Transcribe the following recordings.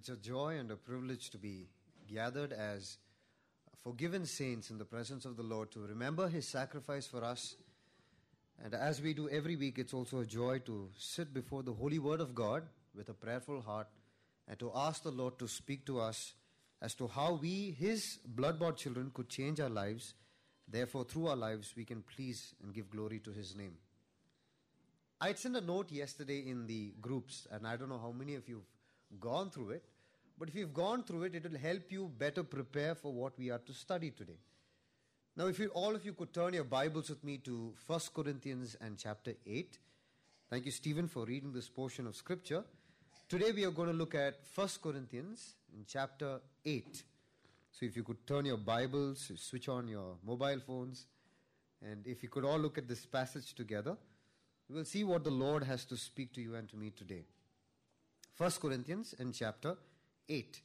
It's a joy and a privilege to be gathered as forgiven saints in the presence of the Lord to remember His sacrifice for us. And as we do every week, it's also a joy to sit before the Holy Word of God with a prayerful heart and to ask the Lord to speak to us as to how we, His blood bought children, could change our lives. Therefore, through our lives, we can please and give glory to His name. I had sent a note yesterday in the groups, and I don't know how many of you have gone through it, but if you've gone through it, it will help you better prepare for what we are to study today. Now, if you, all of you could turn your Bibles with me to 1 Corinthians and chapter 8. Thank you, Stephen, for reading this portion of Scripture. Today we are going to look at 1 Corinthians in chapter 8. So if you could turn your Bibles, switch on your mobile phones, and if you could all look at this passage together. We will see what the Lord has to speak to you and to me today. 1 Corinthians in chapter 8.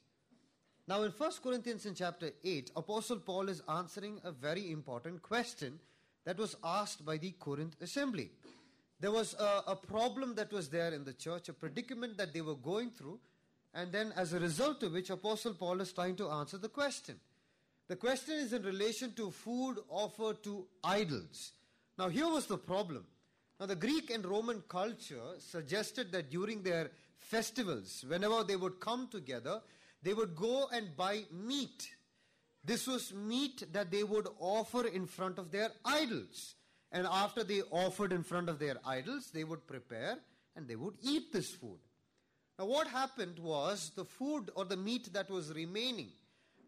Now, in 1 Corinthians in chapter 8, Apostle Paul is answering a very important question that was asked by the Corinth assembly. There was a, a, problem that was there in the church, a predicament that they were going through, and then as a result of which, Apostle Paul is trying to answer the question. The question is in relation to food offered to idols. Now, here was the problem. Now, the Greek and Roman culture suggested that during their festivals, whenever they would come together, they would go and buy meat. This was meat that they would offer in front of their idols. And after they offered in front of their idols, they would prepare and they would eat this food. Now, what happened was the food or the meat that was remaining,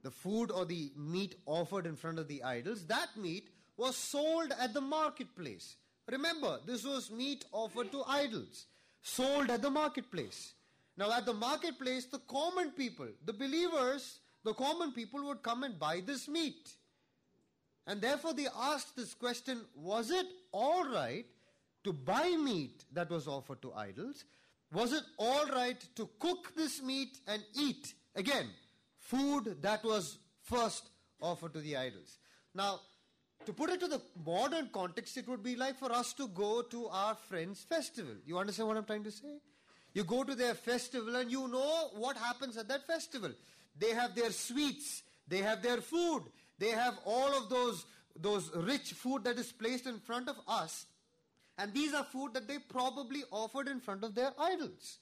the food or the meat offered in front of the idols, that meat was sold at the marketplace. Remember, this was meat offered to idols, sold at the marketplace. Now, at the marketplace, the common people, the believers, the common people would come and buy this meat. And therefore, they asked this question Was it all right to buy meat that was offered to idols? Was it all right to cook this meat and eat? Again, food that was first offered to the idols. Now, to put it to the modern context, it would be like for us to go to our friend's festival. You understand what I'm trying to say? You go to their festival and you know what happens at that festival. They have their sweets, they have their food, they have all of those, those rich food that is placed in front of us. And these are food that they probably offered in front of their idols.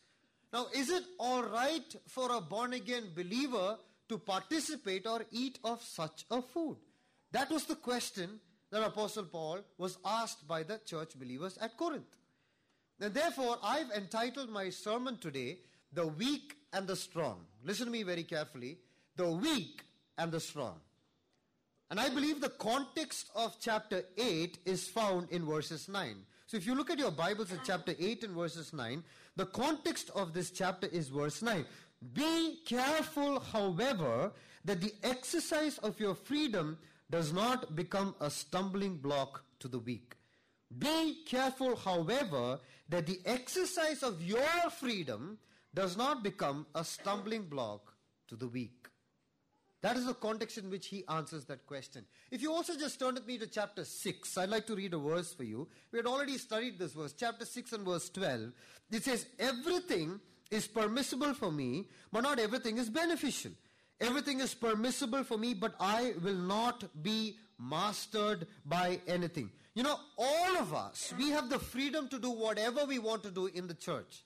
Now, is it all right for a born again believer to participate or eat of such a food? That was the question that Apostle Paul was asked by the church believers at Corinth. And therefore, I've entitled my sermon today, The Weak and the Strong. Listen to me very carefully. The Weak and the Strong. And I believe the context of chapter 8 is found in verses 9. So if you look at your Bibles in chapter 8 and verses 9, the context of this chapter is verse 9. Be careful, however, that the exercise of your freedom does not become a stumbling block to the weak. Be careful, however, that the exercise of your freedom does not become a stumbling block to the weak. That is the context in which he answers that question. If you also just turn with me to chapter 6, I'd like to read a verse for you. We had already studied this verse, chapter 6 and verse 12. It says, Everything is permissible for me, but not everything is beneficial. Everything is permissible for me, but I will not be mastered by anything. You know, all of us, we have the freedom to do whatever we want to do in the church.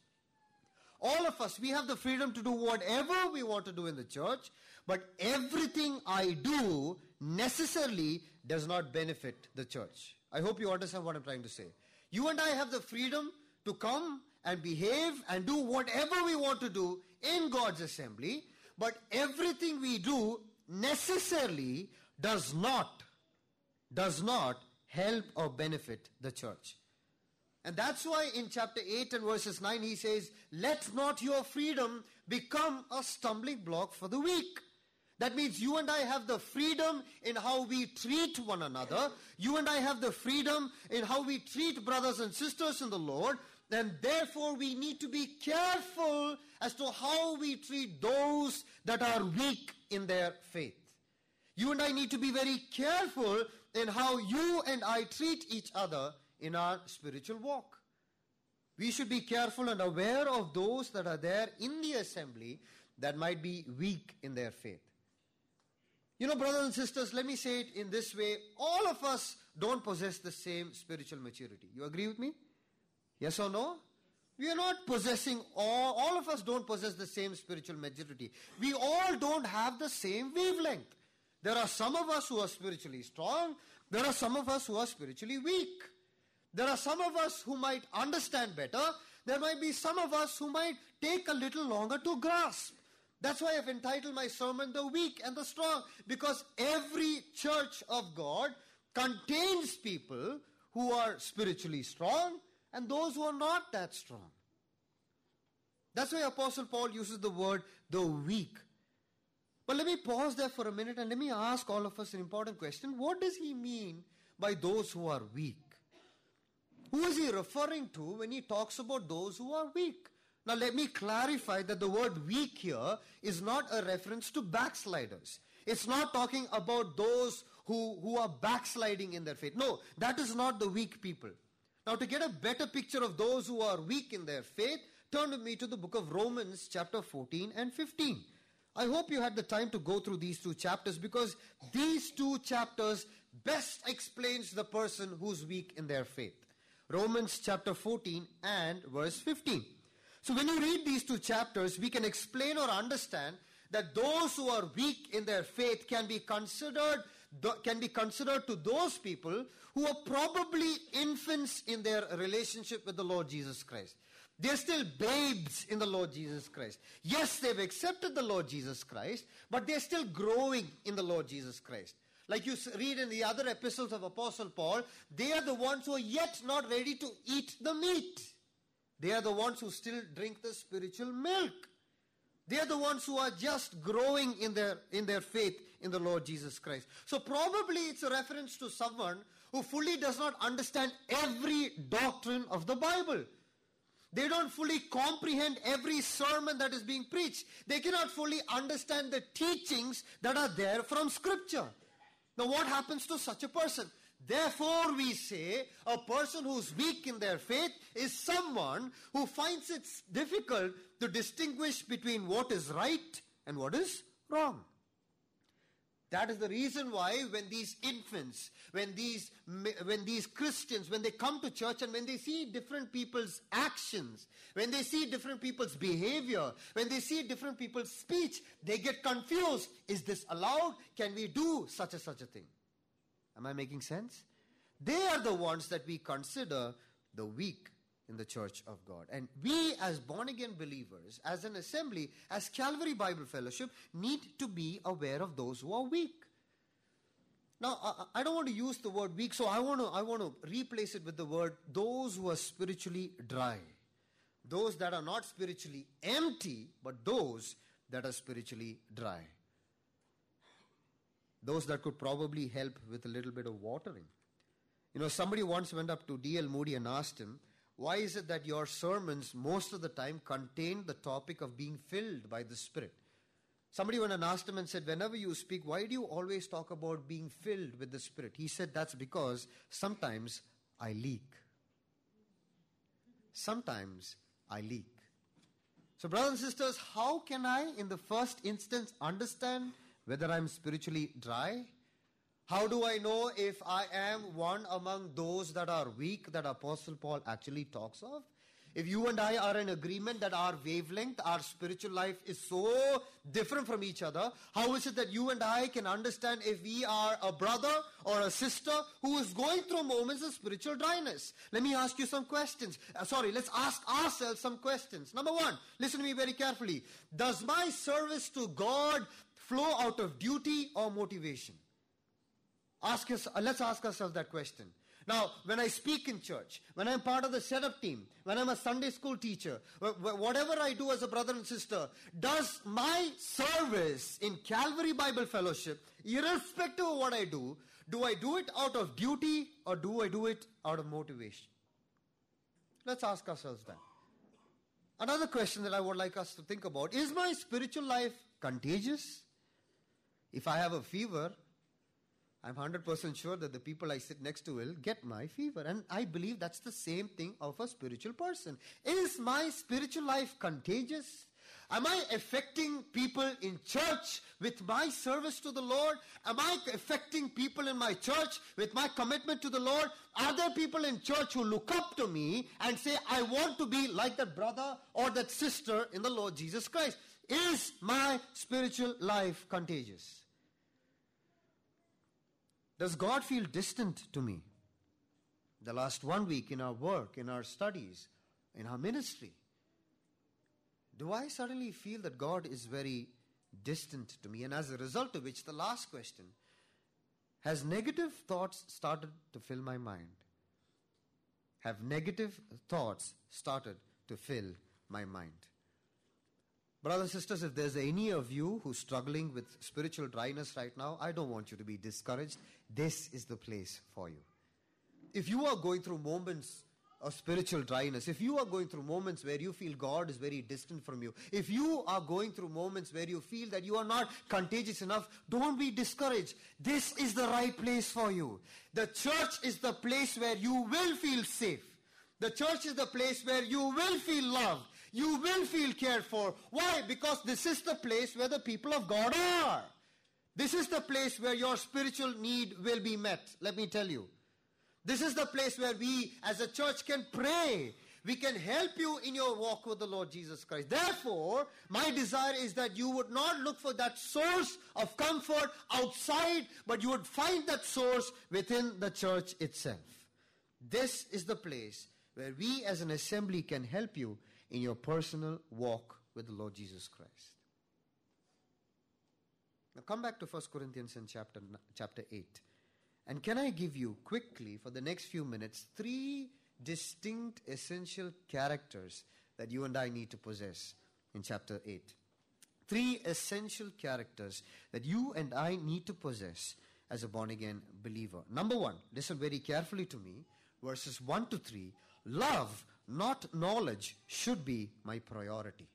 All of us, we have the freedom to do whatever we want to do in the church, but everything I do necessarily does not benefit the church. I hope you understand what I'm trying to say. You and I have the freedom to come and behave and do whatever we want to do in God's assembly, but everything we do necessarily does not, does not help or benefit the church. And that's why in chapter 8 and verses 9 he says, Let not your freedom become a stumbling block for the weak. That means you and I have the freedom in how we treat one another. You and I have the freedom in how we treat brothers and sisters in the Lord. And therefore we need to be careful as to how we treat those that are weak in their faith. You and I need to be very careful in how you and I treat each other in our spiritual walk. We should be careful and aware of those that are there in the assembly that might be weak in their faith. You know, brothers and sisters, let me say it in this way all of us don't possess the same spiritual maturity. You agree with me? Yes or no? We are not possessing all, all of us don't possess the same spiritual maturity. We all don't have the same wavelength. There are some of us who are spiritually strong, there are some of us who are spiritually weak. There are some of us who might understand better, there might be some of us who might take a little longer to grasp. That's why I've entitled my sermon The Weak and the Strong, because every church of God contains people who are spiritually strong and those who are not that strong. That's why Apostle Paul uses the word the weak. But let me pause there for a minute and let me ask all of us an important question. What does he mean by those who are weak? Who is he referring to when he talks about those who are weak? Now, let me clarify that the word weak here is not a reference to backsliders. It's not talking about those who, who are backsliding in their faith. No, that is not the weak people. Now, to get a better picture of those who are weak in their faith, turn with me to the book of Romans, chapter 14 and 15. I hope you had the time to go through these two chapters because these two chapters best explains the person who's weak in their faith. Romans chapter 14 and verse 15. So when you read these two chapters, we can explain or understand that those who are weak in their faith can be considered can be considered to those people who are probably infants in their relationship with the Lord Jesus Christ. They're still babes in the Lord Jesus Christ. Yes, they've accepted the Lord Jesus Christ, but they're still growing in the Lord Jesus Christ. Like you read in the other epistles of Apostle Paul, they are the ones who are yet not ready to eat the meat. They are the ones who still drink the spiritual milk. They are the ones who are just growing in their, in their faith in the Lord Jesus Christ. So probably it's a reference to someone who fully does not understand every doctrine of the Bible. They don't fully comprehend every sermon that is being preached. They cannot fully understand the teachings that are there from Scripture. Now, what happens to such a person? Therefore, we say a person who's weak in their faith is someone who finds it difficult to distinguish between what is right and what is wrong. That is the reason why when these infants, when these, when these Christians, when they come to church and when they see different people's actions, when they see different people's behavior, when they see different people's speech, they get confused. Is this allowed? Can we do such and such a thing? Am I making sense? They are the ones that we consider the weak in the church of God. And we, as born again believers, as an assembly, as Calvary Bible Fellowship, need to be aware of those who are weak. Now, I don't want to use the word weak, so I want to, I want to replace it with the word those who are spiritually dry. Those that are not spiritually empty, but those that are spiritually dry. Those that could probably help with a little bit of watering. You know, somebody once went up to D.L. Moody and asked him, why is it that your sermons most of the time contain the topic of being filled by the Spirit? Somebody went and asked him and said, Whenever you speak, why do you always talk about being filled with the Spirit? He said, That's because sometimes I leak. Sometimes I leak. So, brothers and sisters, how can I, in the first instance, understand whether I'm spiritually dry how do I know if I am one among those that are weak that Apostle Paul actually talks of? If you and I are in agreement that our wavelength, our spiritual life is so different from each other, how is it that you and I can understand if we are a brother or a sister who is going through moments of spiritual dryness? Let me ask you some questions. Uh, sorry, let's ask ourselves some questions. Number one, listen to me very carefully. Does my service to God flow out of duty or motivation? Ask us, uh, let's ask ourselves that question. Now, when I speak in church, when I'm part of the setup team, when I'm a Sunday school teacher, whatever I do as a brother and sister, does my service in Calvary Bible Fellowship, irrespective of what I do, do I do it out of duty or do I do it out of motivation? Let's ask ourselves that. Another question that I would like us to think about is my spiritual life contagious? If I have a fever, I'm 100% sure that the people I sit next to will get my fever. And I believe that's the same thing of a spiritual person. Is my spiritual life contagious? Am I affecting people in church with my service to the Lord? Am I affecting people in my church with my commitment to the Lord? Are there people in church who look up to me and say, I want to be like that brother or that sister in the Lord Jesus Christ? Is my spiritual life contagious? Does God feel distant to me? The last one week in our work, in our studies, in our ministry, do I suddenly feel that God is very distant to me? And as a result of which, the last question has negative thoughts started to fill my mind? Have negative thoughts started to fill my mind? Brothers and sisters, if there's any of you who's struggling with spiritual dryness right now, I don't want you to be discouraged. This is the place for you. If you are going through moments of spiritual dryness, if you are going through moments where you feel God is very distant from you, if you are going through moments where you feel that you are not contagious enough, don't be discouraged. This is the right place for you. The church is the place where you will feel safe. The church is the place where you will feel loved. You will feel cared for. Why? Because this is the place where the people of God are. This is the place where your spiritual need will be met. Let me tell you. This is the place where we as a church can pray. We can help you in your walk with the Lord Jesus Christ. Therefore, my desire is that you would not look for that source of comfort outside, but you would find that source within the church itself. This is the place where we as an assembly can help you in your personal walk with the Lord Jesus Christ. Now come back to 1 Corinthians in chapter, chapter 8. And can I give you quickly, for the next few minutes, three distinct essential characters that you and I need to possess in chapter 8? Three essential characters that you and I need to possess as a born again believer. Number one, listen very carefully to me, verses 1 to 3. Love, not knowledge, should be my priority.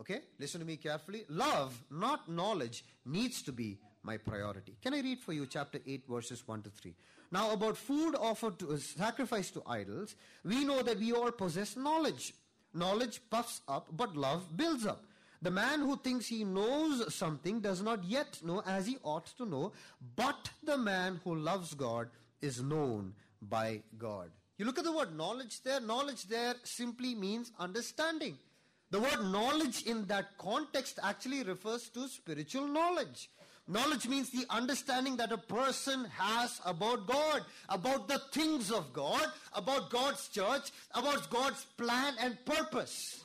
Okay? Listen to me carefully. Love, not knowledge, needs to be my priority. Can I read for you chapter 8, verses 1 to 3? Now, about food offered to uh, sacrifice to idols, we know that we all possess knowledge. Knowledge puffs up, but love builds up. The man who thinks he knows something does not yet know as he ought to know, but the man who loves God is known by God. You look at the word knowledge there, knowledge there simply means understanding. The word knowledge in that context actually refers to spiritual knowledge. Knowledge means the understanding that a person has about God, about the things of God, about God's church, about God's plan and purpose.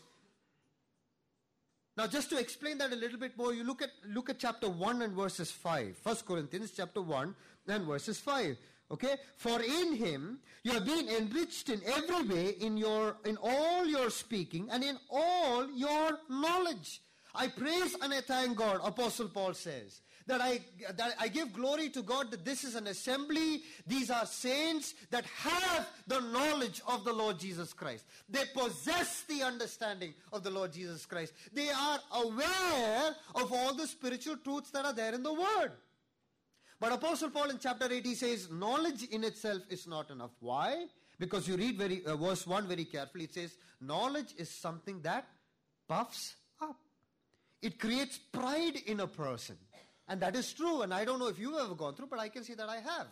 Now, just to explain that a little bit more, you look at look at chapter 1 and verses 5. 1 Corinthians chapter 1 and verses 5. Okay? For in him you have been enriched in every way in your in all your speaking and in all your knowledge. I praise and I thank God, Apostle Paul says, that I that I give glory to God that this is an assembly. These are saints that have the knowledge of the Lord Jesus Christ. They possess the understanding of the Lord Jesus Christ. They are aware of all the spiritual truths that are there in the Word. But Apostle Paul in chapter 8 he says knowledge in itself is not enough. Why? Because you read very uh, verse 1 very carefully. It says knowledge is something that puffs up. It creates pride in a person. And that is true. And I don't know if you've ever gone through, but I can see that I have.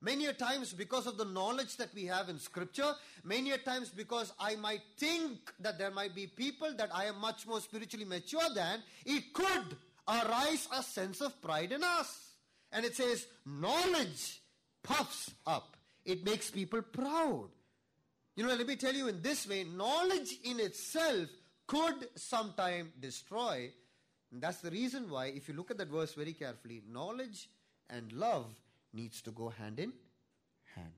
Many a times because of the knowledge that we have in scripture, many a times because I might think that there might be people that I am much more spiritually mature than, it could arise a sense of pride in us. And it says, knowledge puffs up. It makes people proud. You know, let me tell you in this way, knowledge in itself could sometime destroy. And that's the reason why, if you look at that verse very carefully, knowledge and love needs to go hand in hand.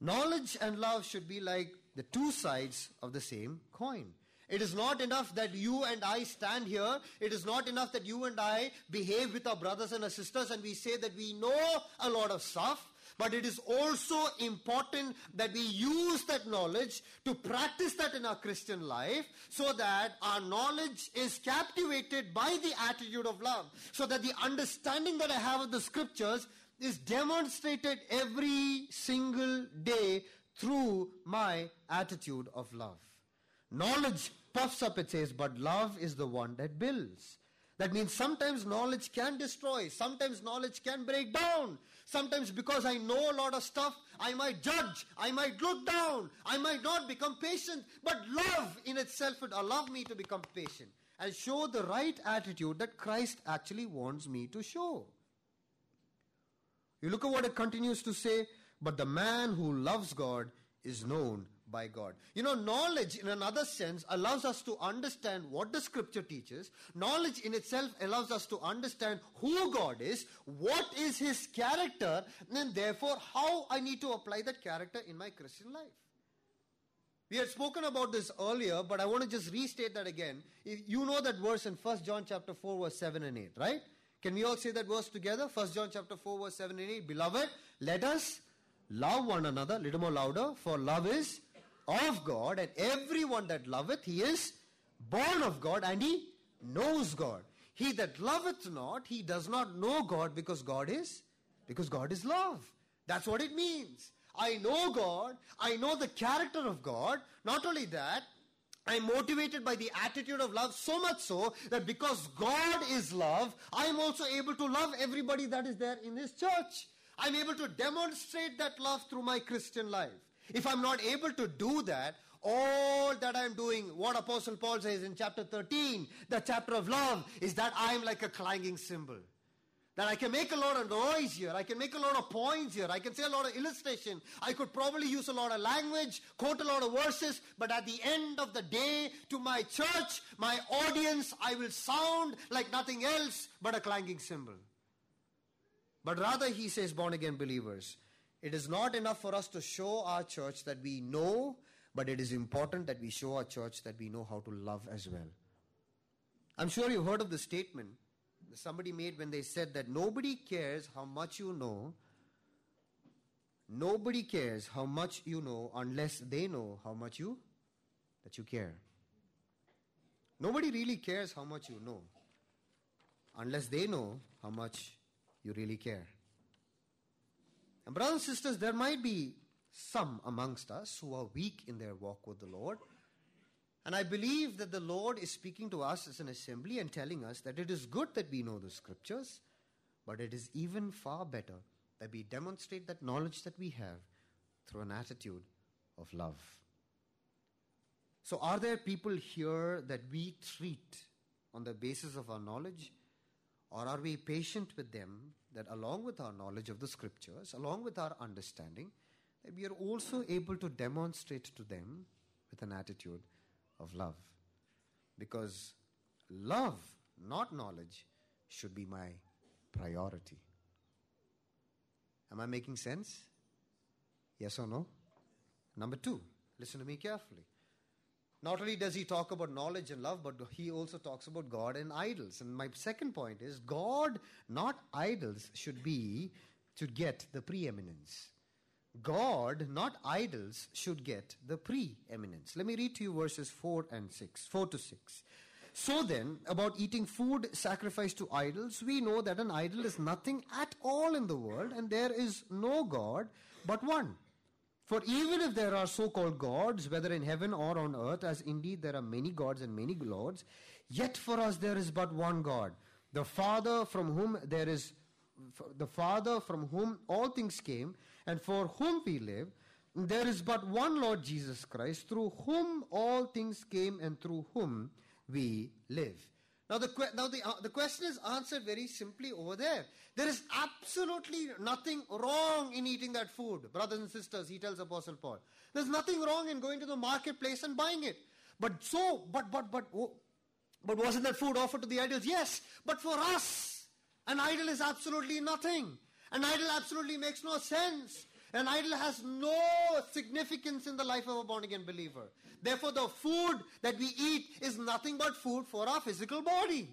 Knowledge and love should be like the two sides of the same coin. It is not enough that you and I stand here. It is not enough that you and I behave with our brothers and our sisters and we say that we know a lot of stuff. but it is also important that we use that knowledge to practice that in our Christian life so that our knowledge is captivated by the attitude of love. So that the understanding that I have of the scriptures is demonstrated every single day through my attitude of love. Knowledge puffs up, it says, but love is the one that builds. That means sometimes knowledge can destroy, sometimes knowledge can break down. Sometimes because I know a lot of stuff, I might judge, I might look down, I might not become patient. But love in itself would allow me to become patient and show the right attitude that Christ actually wants me to show. You look at what it continues to say, but the man who loves God is known by God. You know, knowledge in another sense allows us to understand what the scripture teaches. Knowledge in itself allows us to understand who God is, what is his character, and therefore how I need to apply that character in my Christian life. We had spoken about this earlier, but I want to just restate that again. You know that verse in 1 John chapter 4 verse 7 and 8, right? Can we all say that verse together? 1 John chapter 4 verse 7 and 8. Beloved, let us love one another, A little more louder, for love is of God, and everyone that loveth, he is born of God, and he knows God. He that loveth not, he does not know God because God is, because God is love. That's what it means. I know God, I know the character of God. Not only that, I'm motivated by the attitude of love so much so that because God is love, I'm also able to love everybody that is there in His church. I'm able to demonstrate that love through my Christian life. If I'm not able to do that, all that I'm doing, what Apostle Paul says in chapter 13, the chapter of love, is that I'm like a clanging cymbal. That I can make a lot of noise here. I can make a lot of points here. I can say a lot of illustration. I could probably use a lot of language, quote a lot of verses, but at the end of the day, to my church, my audience, I will sound like nothing else but a clanging cymbal. But rather, he says, born again believers, it is not enough for us to show our church that we know, but it is important that we show our church that we know how to love as well. I'm sure you've heard of the statement that somebody made when they said that nobody cares how much you know. Nobody cares how much you know unless they know how much you that you care. Nobody really cares how much you know unless they know how much you really care. And, brothers and sisters, there might be some amongst us who are weak in their walk with the Lord. And I believe that the Lord is speaking to us as an assembly and telling us that it is good that we know the scriptures, but it is even far better that we demonstrate that knowledge that we have through an attitude of love. So, are there people here that we treat on the basis of our knowledge? Or are we patient with them that along with our knowledge of the scriptures, along with our understanding, that we are also able to demonstrate to them with an attitude of love? Because love, not knowledge, should be my priority. Am I making sense? Yes or no? Number two, listen to me carefully. Not only does he talk about knowledge and love, but he also talks about God and idols. And my second point is God, not idols, should be, should get the preeminence. God, not idols, should get the preeminence. Let me read to you verses 4 and 6, 4 to 6. So then, about eating food sacrificed to idols, we know that an idol is nothing at all in the world, and there is no God but one. For even if there are so called gods, whether in heaven or on earth, as indeed there are many gods and many lords, yet for us there is but one God, the Father from whom there is the Father from whom all things came, and for whom we live. There is but one Lord Jesus Christ, through whom all things came and through whom we live. Now, the, now the, uh, the question is answered very simply over there. There is absolutely nothing wrong in eating that food. Brothers and sisters, he tells Apostle Paul. There's nothing wrong in going to the marketplace and buying it. But so, but, but, but, oh, but wasn't that food offered to the idols? Yes. But for us, an idol is absolutely nothing. An idol absolutely makes no sense. An idol has no significance in the life of a born again believer. Therefore, the food that we eat is nothing but food for our physical body.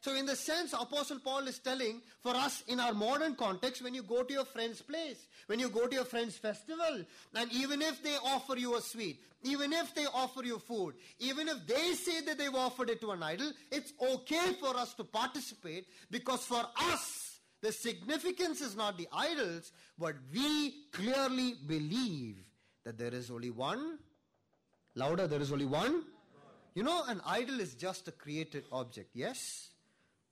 So, in the sense, Apostle Paul is telling for us in our modern context, when you go to your friend's place, when you go to your friend's festival, and even if they offer you a sweet, even if they offer you food, even if they say that they've offered it to an idol, it's okay for us to participate because for us, the significance is not the idols, but we clearly believe that there is only one. Louder, there is only one. You know, an idol is just a created object, yes?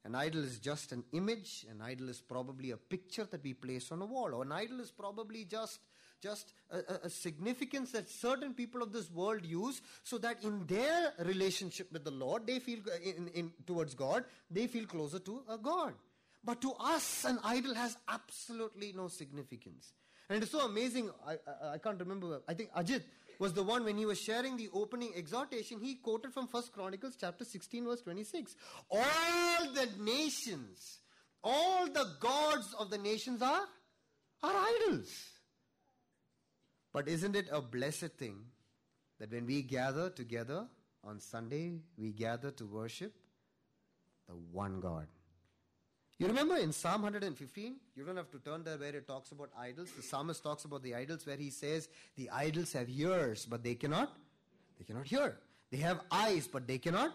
An idol is just an image. An idol is probably a picture that we place on a wall. Or an idol is probably just, just a, a, significance that certain people of this world use so that in their relationship with the Lord, they feel, in, in, towards God, they feel closer to a God. But to us, an idol has absolutely no significance. And it's so amazing. I, I, I can't remember. I think Ajit was the one when he was sharing the opening exhortation, he quoted from First Chronicles chapter 16, verse 26. All the nations, all the gods of the nations are, are idols. But isn't it a blessed thing that when we gather together on Sunday, we gather to worship the one God? You remember in Psalm 115, you don't have to turn there where it talks about idols. The psalmist talks about the idols where he says, the idols have ears, but they cannot, they cannot hear. They have eyes, but they cannot,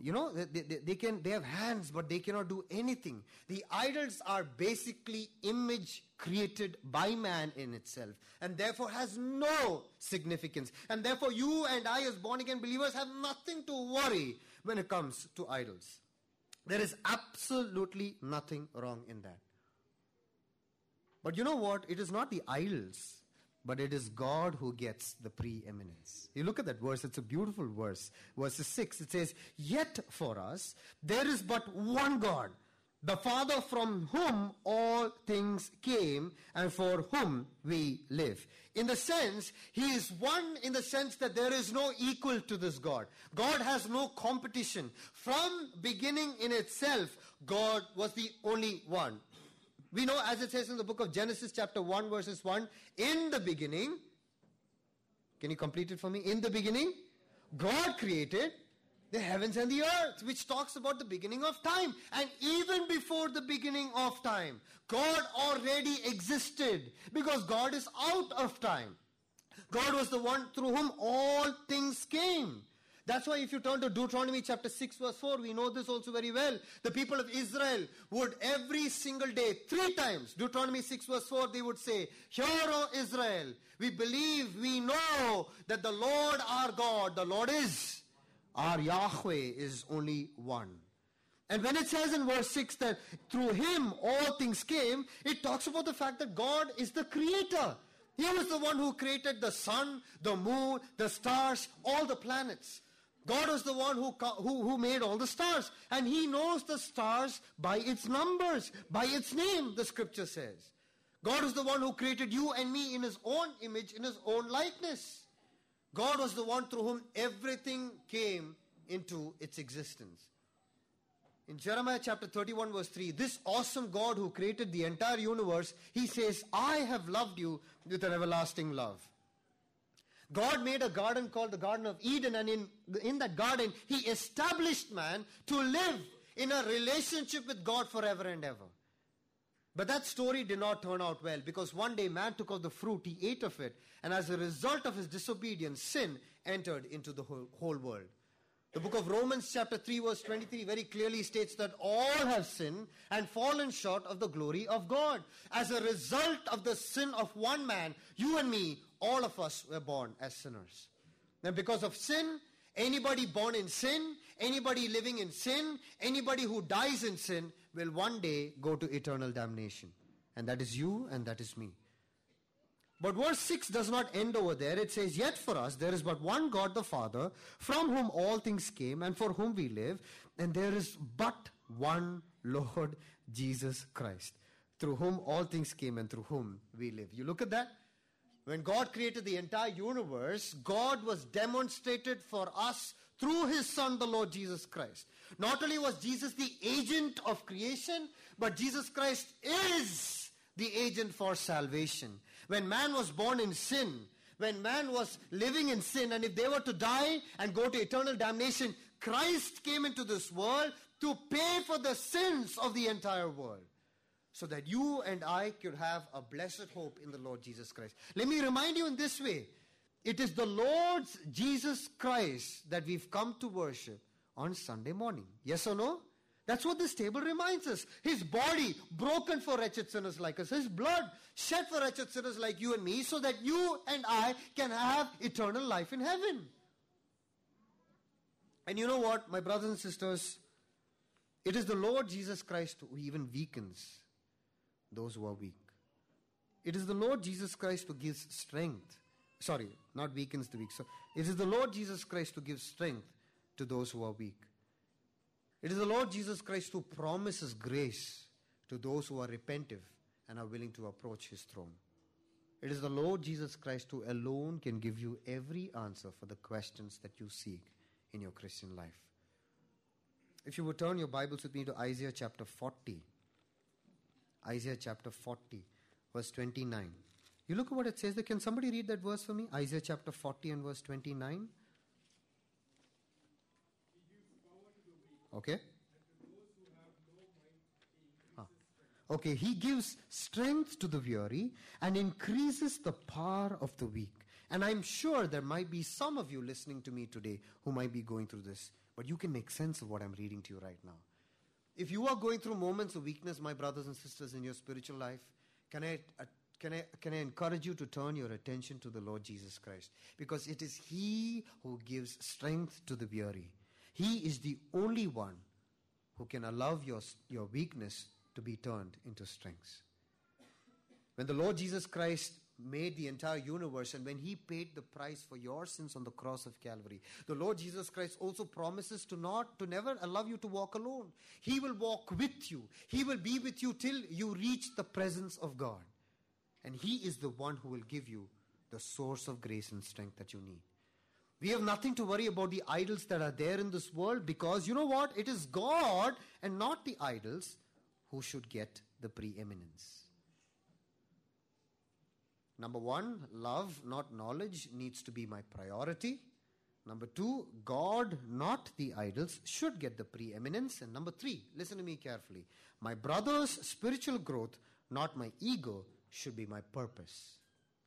you know, they, they, they can, they have hands, but they cannot do anything. The idols are basically image created by man in itself, and therefore has no significance. And therefore you and I as born again believers have nothing to worry when it comes to idols. There is absolutely nothing wrong in that. But you know what? It is not the idols, but it is God who gets the preeminence. You look at that verse, it's a beautiful verse. Verse 6, it says, Yet for us there is but one God the Father from whom all things came and for whom we live. In the sense, He is one in the sense that there is no equal to this God. God has no competition. From beginning in itself, God was the only one. We know as it says in the book of Genesis chapter 1 verses 1, in the beginning, can you complete it for me? In the beginning, God created the heavens and the earth, which talks about the beginning of time. And even before the beginning of time, God already existed because God is out of time. God was the one through whom all things came. That's why if you turn to Deuteronomy chapter 6 verse 4, we know this also very well. The people of Israel would every single day, three times, Deuteronomy 6 verse 4, they would say, Hear, O Israel, we believe, we know that the Lord our God, the Lord is our Yahweh is only one. And when it says in verse 6 that through him all things came, it talks about the fact that God is the creator. He was the one who created the sun, the moon, the stars, all the planets. God was the one who, who, who made all the stars. And he knows the stars by its numbers, by its name, the scripture says. God is the one who created you and me in his own image, in his own likeness. God was the one through whom everything came into its existence. In Jeremiah chapter 31 verse 3, this awesome God who created the entire universe, he says, I have loved you with an everlasting love. God made a garden called the Garden of Eden and in, in that garden, he established man to live in a relationship with God forever and ever. But that story did not turn out well because one day man took of the fruit, he ate of it, and as a result of his disobedience, sin entered into the whole, whole world. The book of Romans, chapter 3, verse 23, very clearly states that all have sinned and fallen short of the glory of God. As a result of the sin of one man, you and me, all of us were born as sinners. And because of sin, anybody born in sin, anybody living in sin, anybody who dies in sin will one day go to eternal damnation. And that is you and that is me. But verse 6 does not end over there. It says, Yet for us there is but one God the Father, from whom all things came and for whom we live, and there is but one Lord Jesus Christ, through whom all things came and through whom we live. You look at that? When God created the entire universe, God was demonstrated for us through his son, the Lord Jesus Christ. Not only was Jesus the agent of creation, but Jesus Christ is the agent for salvation. When man was born in sin, when man was living in sin, and if they were to die and go to eternal damnation, Christ came into this world to pay for the sins of the entire world so that you and I could have a blessed hope in the Lord Jesus Christ. Let me remind you in this way it is the Lord Jesus Christ that we've come to worship on Sunday morning. Yes or no? That's what this table reminds us. His body broken for wretched sinners like us. His blood shed for wretched sinners like you and me so that you and I can have eternal life in heaven. And you know what, my brothers and sisters? It is the Lord Jesus Christ who even weakens those who are weak. It is the Lord Jesus Christ who gives strength. Sorry, not weakens the weak. So it is the Lord Jesus Christ who gives strength to those who are weak. It is the Lord Jesus Christ who promises grace to those who are repentive and are willing to approach his throne. It is the Lord Jesus Christ who alone can give you every answer for the questions that you seek in your Christian life. If you would turn your Bibles with me to Isaiah chapter 40. Isaiah chapter 40, verse 29. You look at what it says there. Can somebody read that verse for me? Isaiah chapter 40 and verse 29. Okay. Ah. Okay, he gives strength to the weary and increases the power of the weak. And I'm sure there might be some of you listening to me today who might be going through this, but you can make sense of what I'm reading to you right now. If you are going through moments of weakness, my brothers and sisters, in your spiritual life, can I, uh, can, I, can I encourage you to turn your attention to the Lord Jesus Christ? Because it is He who gives strength to the weary. He is the only one who can allow your, your weakness to be turned into strength. When the Lord Jesus Christ made the entire universe and when he paid the price for your sins on the cross of calvary the lord jesus christ also promises to not to never allow you to walk alone. He will walk with you. He will be with you till you reach the presence of god. And he is the one who will give you the source of grace and strength that you need. We have nothing to worry about the idols that are there in this world because you know what? It is god and not the idols who should get the preeminence Number one, love, not knowledge, needs to be my priority. Number two, God, not the idols, should get the preeminence. And number three, listen to me carefully. My brother's spiritual growth, not my ego, should be my purpose.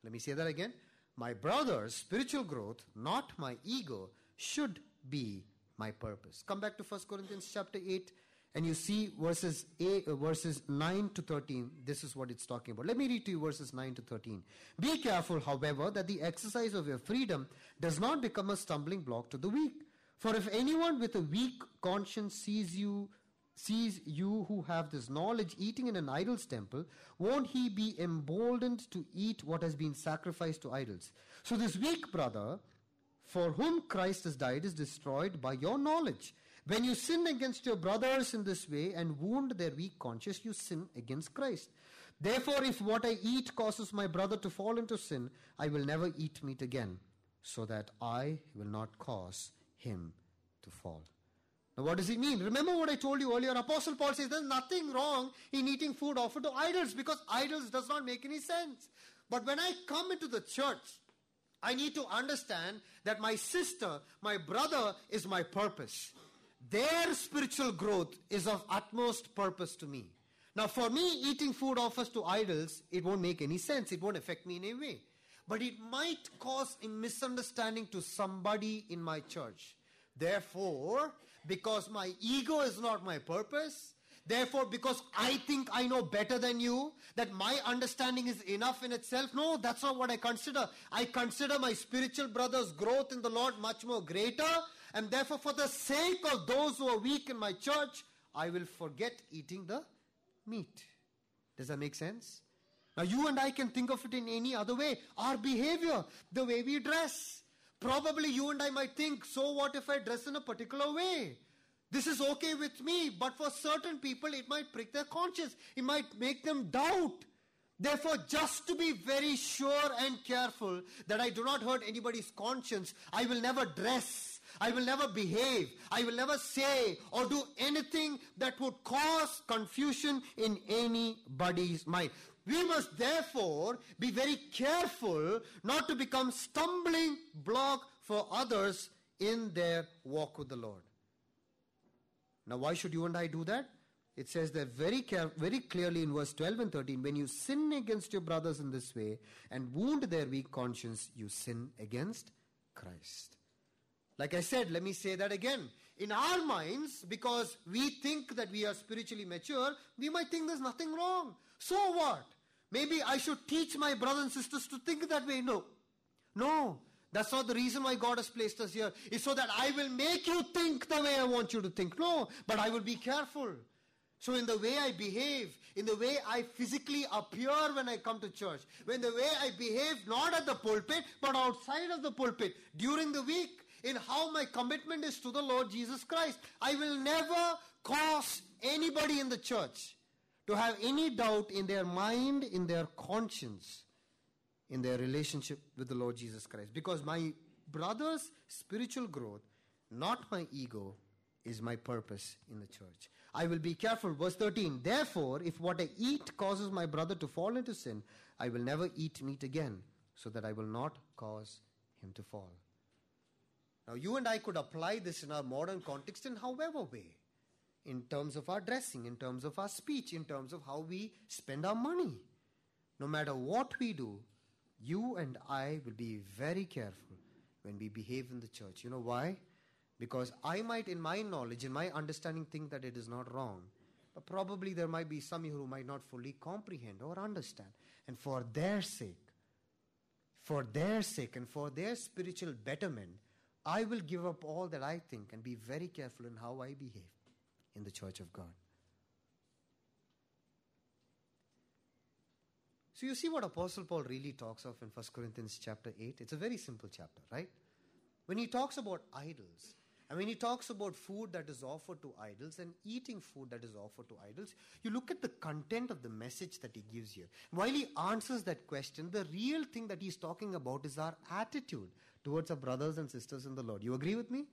Let me say that again. My brother's spiritual growth, not my ego, should be my purpose. Come back to 1 Corinthians chapter 8 and you see verses a, uh, verses 9 to 13 this is what it's talking about. Let me read to you verses 9 to 13 be careful however that the exercise of your freedom does not become a stumbling block to the weak. For if anyone with a weak conscience sees you sees you who have this knowledge eating in an idol's temple won't he be emboldened to eat what has been sacrificed to idols? So this weak brother for whom Christ has died is destroyed by your knowledge when you sin against your brothers in this way and wound their weak conscience, you sin against Christ. Therefore, if what I eat causes my brother to fall into sin, I will never eat meat again, so that I will not cause him to fall. Now, what does he mean? Remember what I told you earlier. Apostle Paul says there's nothing wrong in eating food offered to idols because idols does not make any sense. But when I come into the church, I need to understand that my sister, my brother is my purpose their spiritual growth is of utmost purpose to me. Now, for me, eating food offers to idols, it won't make any sense. It won't affect me in any way. But it might cause a misunderstanding to somebody in my church. Therefore, because my ego is not my purpose, therefore, because I think I know better than you, that my understanding is enough in itself, no, that's not what I consider. I consider my spiritual brother's growth in the Lord much more greater and therefore, for the sake of those who are weak in my church, I will forget eating the meat. Does that make sense? Now, you and I can think of it in any other way. Our behavior, the way we dress. Probably you and I might think, so what if I dress in a particular way? This is okay with me, but for certain people, it might prick their conscience. It might make them doubt. Therefore, just to be very sure and careful that I do not hurt anybody's conscience, I will never dress I will never behave. I will never say or do anything that would cause confusion in anybody's mind. We must therefore be very careful not to become stumbling block for others in their walk with the Lord. Now, why should you and I do that? It says there very, care, very clearly in verse 12 and 13 when you sin against your brothers in this way and wound their weak conscience, you sin against Christ. Like I said, let me say that again. In our minds, because we think that we are spiritually mature, we might think there's nothing wrong. So what? Maybe I should teach my brothers and sisters to think that way. No. No. That's not the reason why God has placed us here. It's so that I will make you think the way I want you to think. No, but I will be careful. So in the way I behave, in the way I physically appear when I come to church, when the way I behave not at the pulpit, but outside of the pulpit, during the week, in how my commitment is to the Lord Jesus Christ, I will never cause anybody in the church to have any doubt in their mind, in their conscience, in their relationship with the Lord Jesus Christ. Because my brother's spiritual growth, not my ego, is my purpose in the church. I will be careful. Verse 13 Therefore, if what I eat causes my brother to fall into sin, I will never eat meat again, so that I will not cause him to fall. Now, you and I could apply this in our modern context in however way in terms of our dressing, in terms of our speech, in terms of how we spend our money. No matter what we do, you and I will be very careful when we behave in the church. You know why? Because I might, in my knowledge, in my understanding, think that it is not wrong. But probably there might be some who might not fully comprehend or understand. And for their sake, for their sake and for their spiritual betterment, I will give up all that I think and be very careful in how I behave in the church of God. So you see what Apostle Paul really talks of in 1 Corinthians chapter 8? It's a very simple chapter, right? When he talks about idols, and when he talks about food that is offered to idols and eating food that is offered to idols, you look at the content of the message that he gives here. While he answers that question, the real thing that he's talking about is our attitude towards our brothers and sisters in the Lord. You agree with me?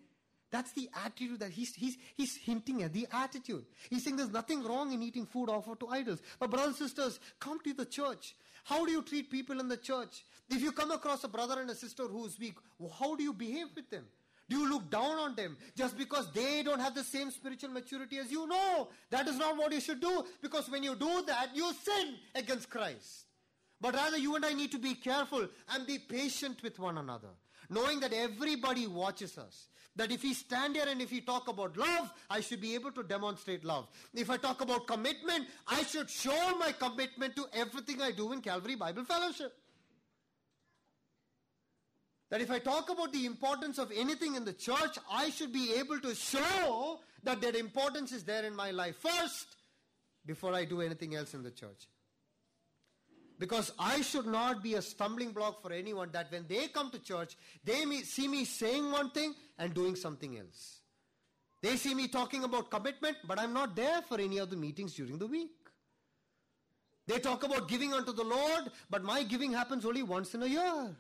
That's the attitude that he's, he's, he's hinting at the attitude. He's saying there's nothing wrong in eating food offered to idols. But brothers and sisters, come to the church. How do you treat people in the church? If you come across a brother and a sister who is weak, how do you behave with them? Do you look down on them just because they don't have the same spiritual maturity as you? No, that is not what you should do because when you do that, you sin against Christ. But rather, you and I need to be careful and be patient with one another, knowing that everybody watches us. That if we stand here and if we talk about love, I should be able to demonstrate love. If I talk about commitment, I should show my commitment to everything I do in Calvary Bible Fellowship. That if I talk about the importance of anything in the church, I should be able to show that that importance is there in my life first before I do anything else in the church. Because I should not be a stumbling block for anyone that when they come to church, they see me saying one thing and doing something else. They see me talking about commitment, but I'm not there for any of the meetings during the week. They talk about giving unto the Lord, but my giving happens only once in a year.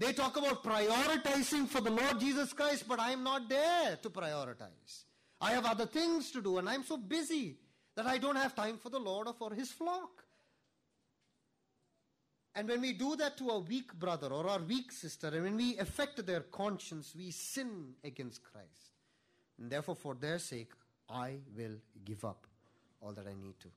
They talk about prioritizing for the Lord Jesus Christ, but I'm not there to prioritize. I have other things to do, and I'm so busy that I don't have time for the Lord or for His flock. And when we do that to a weak brother or our weak sister, and when we affect their conscience, we sin against Christ. And therefore, for their sake, I will give up all that I need to.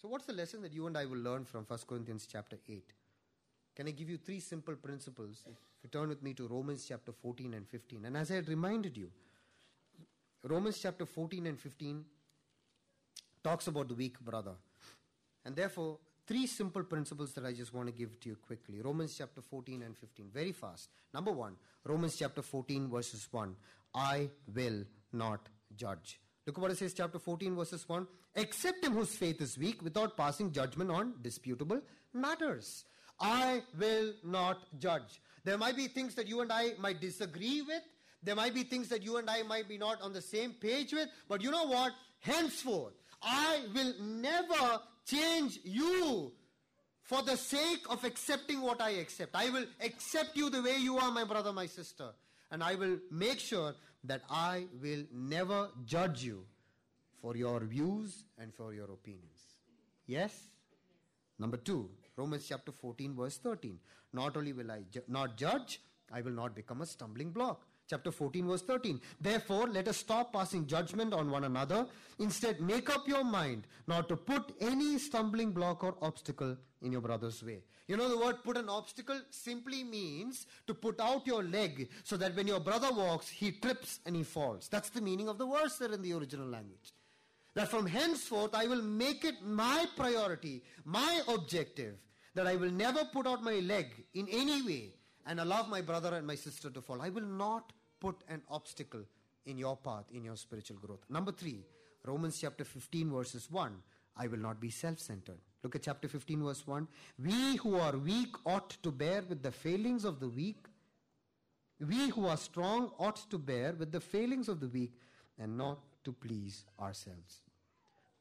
So, what's the lesson that you and I will learn from 1 Corinthians chapter 8? Can I give you three simple principles? If you turn with me to Romans chapter 14 and 15. And as I had reminded you, Romans chapter 14 and 15 talks about the weak brother. And therefore, three simple principles that I just want to give to you quickly. Romans chapter 14 and 15, very fast. Number one, Romans chapter 14, verses 1. I will not judge. Look at what it says, chapter 14, verses 1. Accept him whose faith is weak without passing judgment on disputable matters. I will not judge. There might be things that you and I might disagree with. There might be things that you and I might be not on the same page with. But you know what? Henceforth, I will never change you for the sake of accepting what I accept. I will accept you the way you are, my brother, my sister. And I will make sure that I will never judge you for your views and for your opinions. Yes? Number two, Romans chapter 14, verse 13. Not only will I ju- not judge, I will not become a stumbling block. Chapter 14, verse 13. Therefore, let us stop passing judgment on one another. Instead, make up your mind not to put any stumbling block or obstacle in your brother's way. You know, the word put an obstacle simply means to put out your leg so that when your brother walks, he trips and he falls. That's the meaning of the verse there in the original language. That from henceforth I will make it my priority, my objective, that I will never put out my leg in any way and allow my brother and my sister to fall. I will not put an obstacle in your path, in your spiritual growth. Number three, Romans chapter 15, verses 1. I will not be self centered. Look at chapter 15, verse 1. We who are weak ought to bear with the failings of the weak. We who are strong ought to bear with the failings of the weak and not to please ourselves.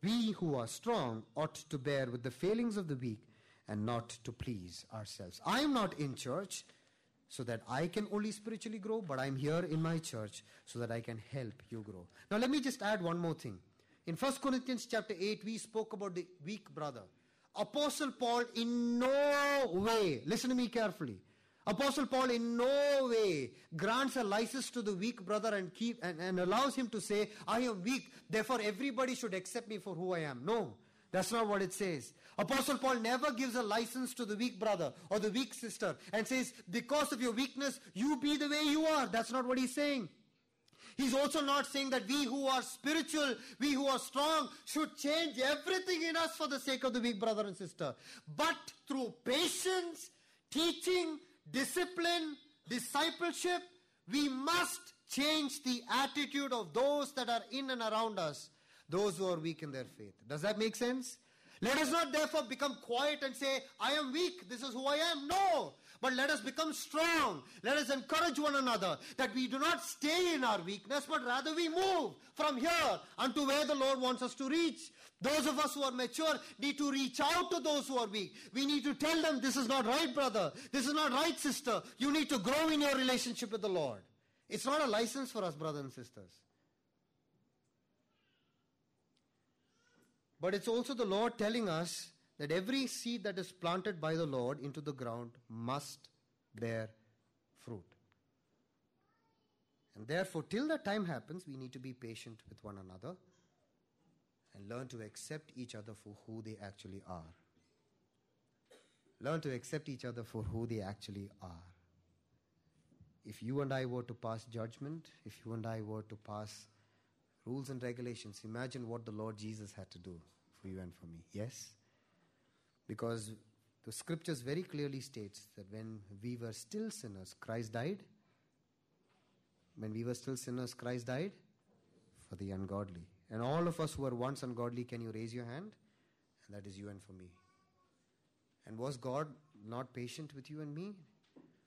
We who are strong ought to bear with the failings of the weak and not to please ourselves. I am not in church so that I can only spiritually grow, but I'm here in my church so that I can help you grow. Now let me just add one more thing. In 1 Corinthians chapter 8, we spoke about the weak brother. Apostle Paul in no way, listen to me carefully. Apostle Paul in no way grants a license to the weak brother and keep and, and allows him to say, I am weak, therefore everybody should accept me for who I am. No. That's not what it says. Apostle Paul never gives a license to the weak brother or the weak sister and says, because of your weakness, you be the way you are. That's not what he's saying. He's also not saying that we who are spiritual, we who are strong, should change everything in us for the sake of the weak brother and sister. But through patience, teaching, discipline, discipleship, we must change the attitude of those that are in and around us those who are weak in their faith. Does that make sense? Let us not therefore become quiet and say, I am weak, this is who I am. No! But let us become strong. Let us encourage one another that we do not stay in our weakness, but rather we move from here unto where the Lord wants us to reach. Those of us who are mature need to reach out to those who are weak. We need to tell them, this is not right, brother. This is not right, sister. You need to grow in your relationship with the Lord. It's not a license for us, brothers and sisters. But it's also the Lord telling us that every seed that is planted by the Lord into the ground must bear fruit. And therefore, till that time happens, we need to be patient with one another and learn to accept each other for who they actually are. Learn to accept each other for who they actually are. If you and I were to pass judgment, if you and I were to pass rules and regulations. Imagine what the Lord Jesus had to do for you and for me. Yes? Because the scriptures very clearly states that when we were still sinners, Christ died. When we were still sinners, Christ died for the ungodly. And all of us who were once ungodly, can you raise your hand? And that is you and for me. And was God not patient with you and me?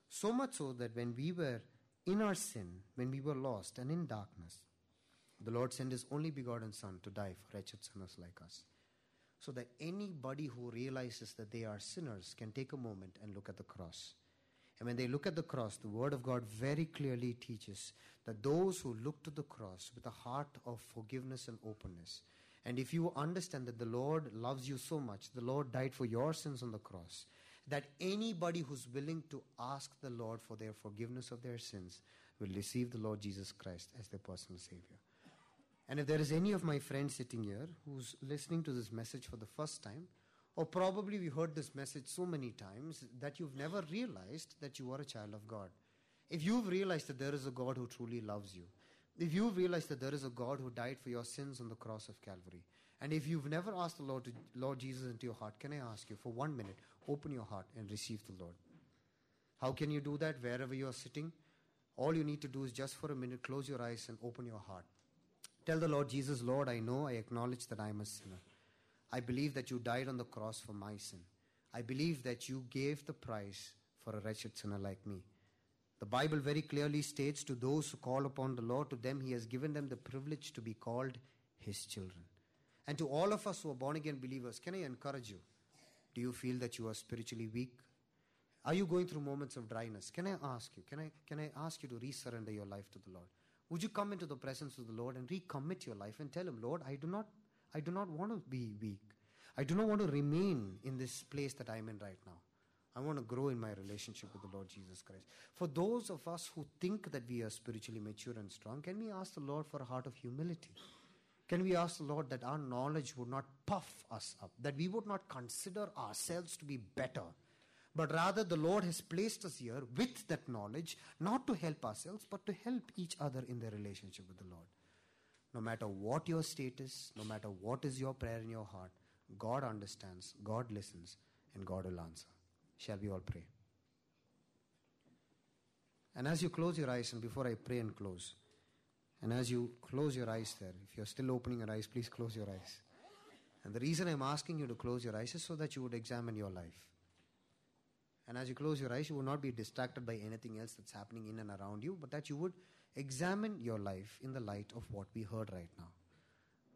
So much so that when we were in our sin, when we were lost and in darkness, the Lord sent His only begotten Son to die for wretched sinners like us. So that anybody who realizes that they are sinners can take a moment and look at the cross. And when they look at the cross, the Word of God very clearly teaches that those who look to the cross with a heart of forgiveness and openness, and if you understand that the Lord loves you so much, the Lord died for your sins on the cross, that anybody who's willing to ask the Lord for their forgiveness of their sins will receive the Lord Jesus Christ as their personal Savior. And if there is any of my friends sitting here who's listening to this message for the first time, or probably we heard this message so many times that you've never realized that you are a child of God. If you've realized that there is a God who truly loves you, if you've realized that there is a God who died for your sins on the cross of Calvary, and if you've never asked the Lord, to, Lord Jesus into your heart, can I ask you for one minute, open your heart and receive the Lord? How can you do that wherever you are sitting? All you need to do is just for a minute, close your eyes and open your heart. Tell the Lord Jesus, Lord, I know, I acknowledge that I am a sinner. I believe that you died on the cross for my sin. I believe that you gave the price for a wretched sinner like me. The Bible very clearly states to those who call upon the Lord, to them he has given them the privilege to be called his children. And to all of us who are born again believers, can I encourage you? Do you feel that you are spiritually weak? Are you going through moments of dryness? Can I ask you? Can I, can I ask you to resurrender your life to the Lord? Would you come into the presence of the Lord and recommit your life and tell Him, Lord, I do not, I do not want to be weak. I do not want to remain in this place that I am in right now. I want to grow in my relationship with the Lord Jesus Christ. For those of us who think that we are spiritually mature and strong, can we ask the Lord for a heart of humility? Can we ask the Lord that our knowledge would not puff us up, that we would not consider ourselves to be better, but rather the Lord has placed us here with that knowledge, not to help ourselves, but to help each other in their relationship with the Lord. No matter what your status, no matter what is your prayer in your heart, God understands, God listens, and God will answer. Shall we all pray? And as you close your eyes, and before I pray and close, and as you close your eyes there, if you're still opening your eyes, please close your eyes. And the reason I'm asking you to close your eyes is so that you would examine your life. And as you close your eyes, you will not be distracted by anything else that's happening in and around you, but that you would examine your life in the light of what we heard right now.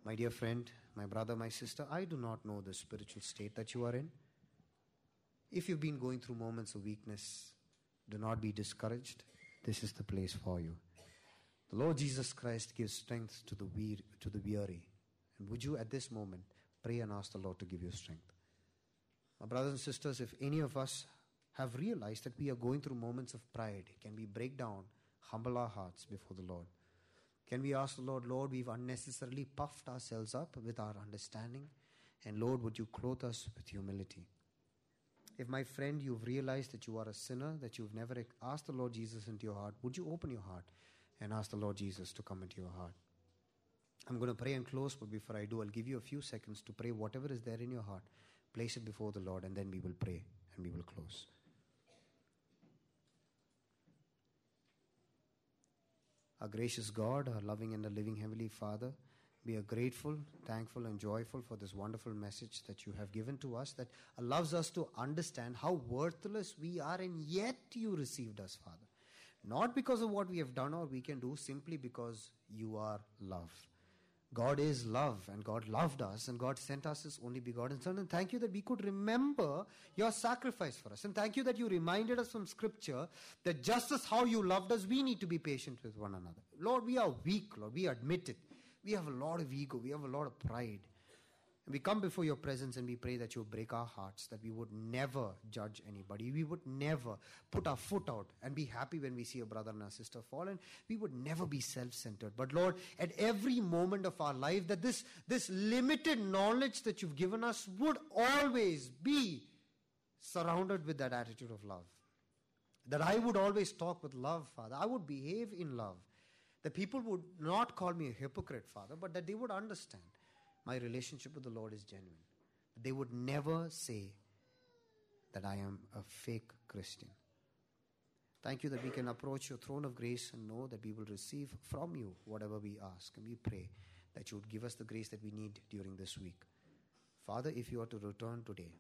My dear friend, my brother, my sister, I do not know the spiritual state that you are in. If you've been going through moments of weakness, do not be discouraged. This is the place for you. The Lord Jesus Christ gives strength to the, weary, to the weary. And would you at this moment pray and ask the Lord to give you strength? My brothers and sisters, if any of us have realized that we are going through moments of pride, can we break down, humble our hearts before the Lord? Can we ask the Lord, Lord, we've unnecessarily puffed ourselves up with our understanding, and Lord, would you clothe us with humility? If, my friend, you've realized that you are a sinner, that you've never asked the Lord Jesus into your heart, would you open your heart and ask the Lord Jesus to come into your heart? I'm going to pray and close, but before I do, I'll give you a few seconds to pray whatever is there in your heart. Place it before the Lord, and then we will pray and we will close. Our gracious God, our loving and a living Heavenly Father, we are grateful, thankful, and joyful for this wonderful message that you have given to us that allows us to understand how worthless we are, and yet you received us, Father. Not because of what we have done or we can do, simply because you are love. God is love, and God loved us, and God sent us His only begotten Son. And thank you that we could remember your sacrifice for us. And thank you that you reminded us from Scripture that just as how you loved us, we need to be patient with one another. Lord, we are weak, Lord. We admit it. We have a lot of ego, we have a lot of pride. And we come before your presence and we pray that you break our hearts, that we would never judge anybody. We would never put our foot out and be happy when we see a brother and a sister fall. And we would never be self centered. But Lord, at every moment of our life, that this, this limited knowledge that you've given us would always be surrounded with that attitude of love. That I would always talk with love, Father. I would behave in love. That people would not call me a hypocrite, Father, but that they would understand my relationship with the Lord is genuine. They would never say that I am a fake Christian. Thank you that we can approach your throne of grace and know that we will receive from you whatever we ask. And we pray that you would give us the grace that we need during this week. Father, if you are to return today,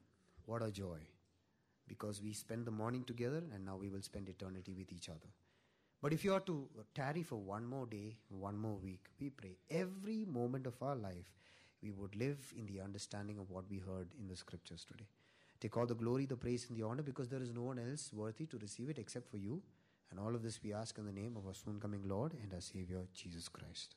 what a joy. Because we spend the morning together and now we will spend eternity with each other. But if you are to tarry for one more day, one more week, we pray every moment of our life we would live in the understanding of what we heard in the scriptures today. Take all the glory, the praise, and the honor because there is no one else worthy to receive it except for you. And all of this we ask in the name of our soon coming Lord and our Savior, Jesus Christ.